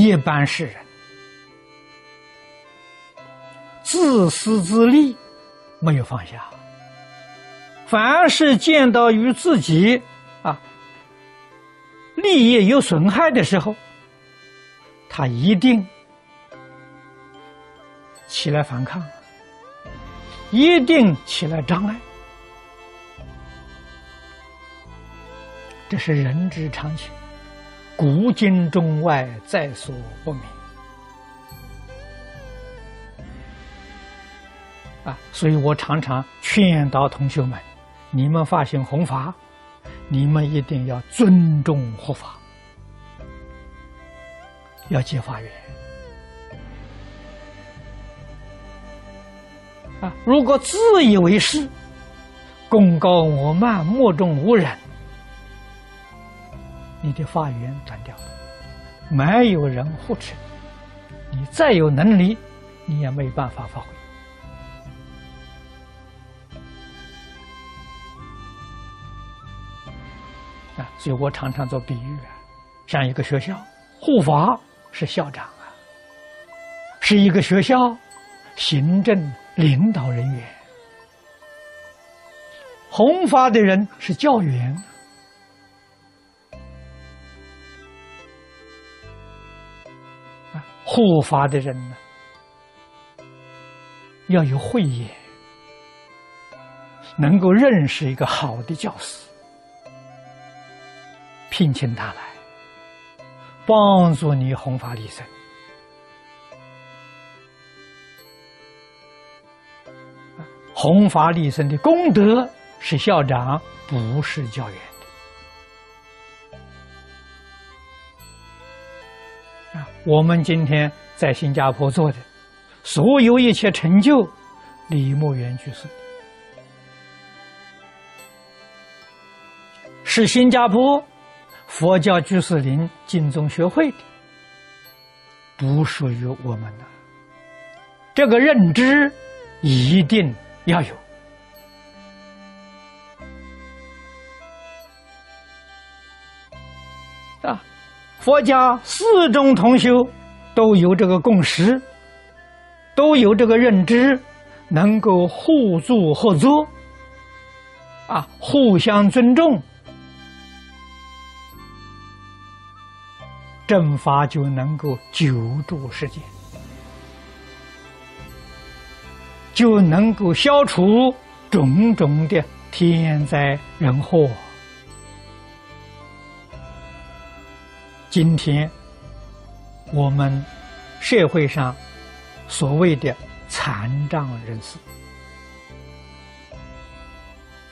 一般世人自私自利，没有放下。凡是见到与自己啊利益有损害的时候，他一定起来反抗，一定起来障碍。这是人之常情，古今中外在所不免。啊，所以我常常劝导同学们。你们发行弘法，你们一定要尊重护法，要结法缘啊！如果自以为是，功高我慢，目中无人，你的法缘断掉了，没有人护持你，再有能力，你也没办法发挥啊。所以我常常做比喻啊，像一个学校，护法是校长啊，是一个学校行政领导人员，弘法的人是教员，护法的人呢要有慧眼，能够认识一个好的教师。聘请他来帮助你弘法利生，弘法利生的功德是校长，不是教员我们今天在新加坡做的所有一切成就，李牧原居士是新加坡。佛教居士林净宗学会的，不属于我们的。这个认知一定要有佛家四种同修都有这个共识，都有这个认知，能够互助合作，啊，互相尊重。正法就能够久住世间，就能够消除种种的天灾人祸。今天我们社会上所谓的残障人士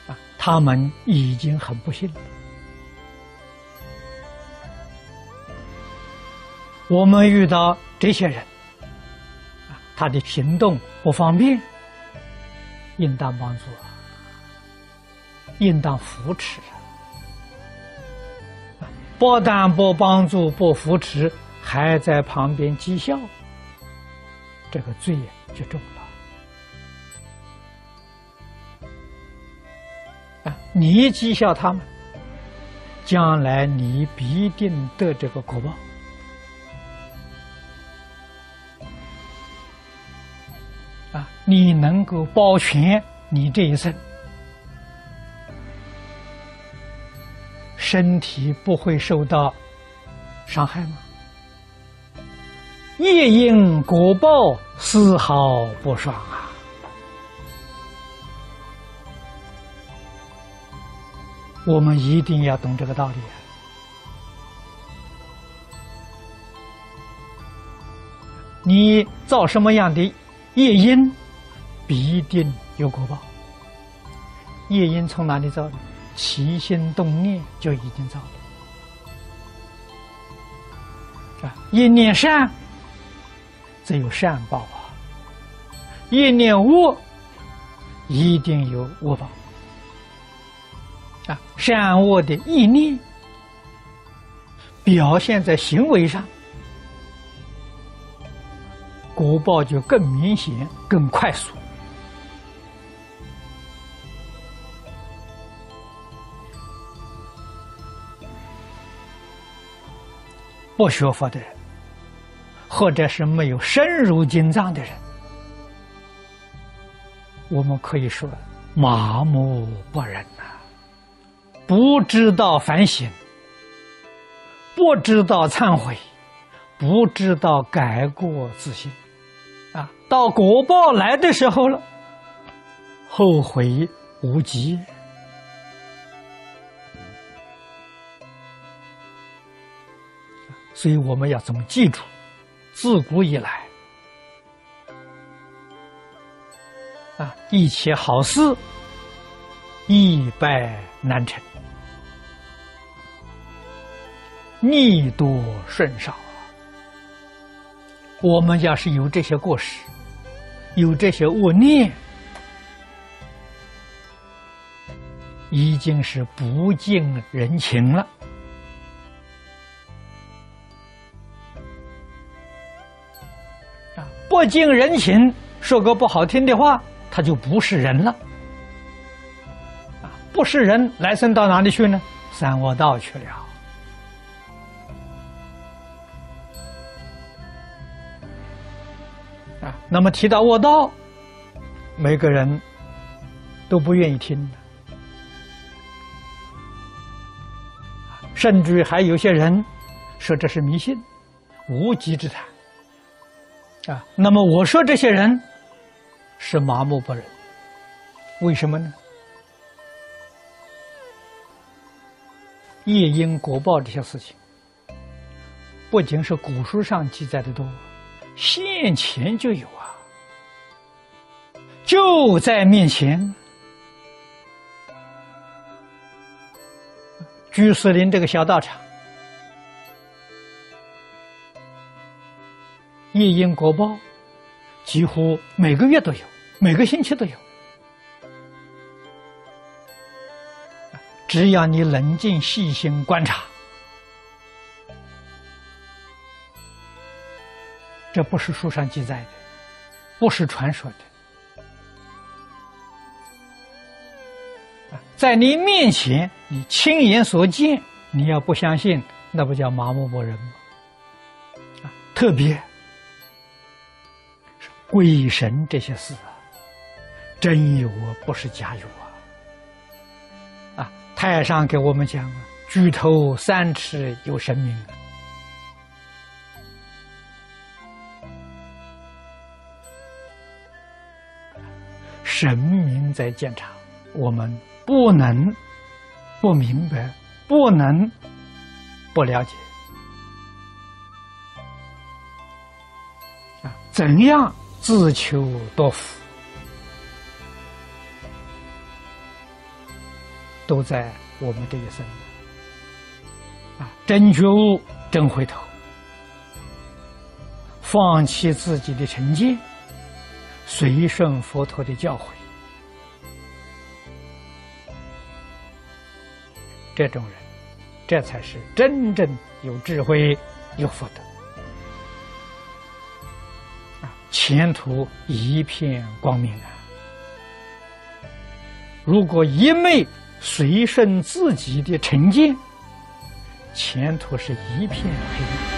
啊，他们已经很不幸了。我们遇到这些人，啊，他的行动不方便，应当帮助啊，应当扶持啊，不但不帮助、不扶持，还在旁边讥笑，这个罪就重了啊！你讥笑他们，将来你必定得这个果报。啊你能够保全你这一生，身体不会受到伤害吗？业因果报丝毫不爽啊！我们一定要懂这个道理！你造什么样的业因？必定有果报。业因从哪里造的？起心动念就已经造了。啊，一念善，则有善报啊；一念恶，一定有恶报。啊，善恶的意念表现在行为上，果报就更明显、更快速。不学佛的人，或者是没有深入经藏的人，我们可以说麻木不仁呐，不知道反省，不知道忏悔，不知道改过自新，啊，到果报来的时候了，后悔无及。所以我们要怎么记住？自古以来，啊，一切好事易败难成，逆多顺少。我们要是有这些过失，有这些恶念，已经是不近人情了。不近人情，说个不好听的话，他就不是人了。啊，不是人，来生到哪里去呢？三恶道去了。啊，那么提到恶道，每个人都不愿意听的，甚至还有些人说这是迷信，无稽之谈。啊，那么我说这些人是麻木不仁，为什么呢？业因果报这些事情，不仅是古书上记载的多，现前就有啊，就在面前。居士林这个小道场。业因果报，几乎每个月都有，每个星期都有。只要你冷静细心观察，这不是书上记载的，不是传说的，在你面前，你亲眼所见，你要不相信，那不叫麻木不仁吗？啊，特别。鬼神这些事啊，真有啊，不是假有啊！啊，太上给我们讲啊，举头三尺有神明，神明在检查，我们不能不明白，不能不了解啊，怎样？自求多福，都在我们这一生。啊，真觉悟，真回头，放弃自己的成见，随顺佛陀的教诲，这种人，这才是真正有智慧、有福德。前途一片光明啊！如果一昧随顺自己的成见，前途是一片黑暗。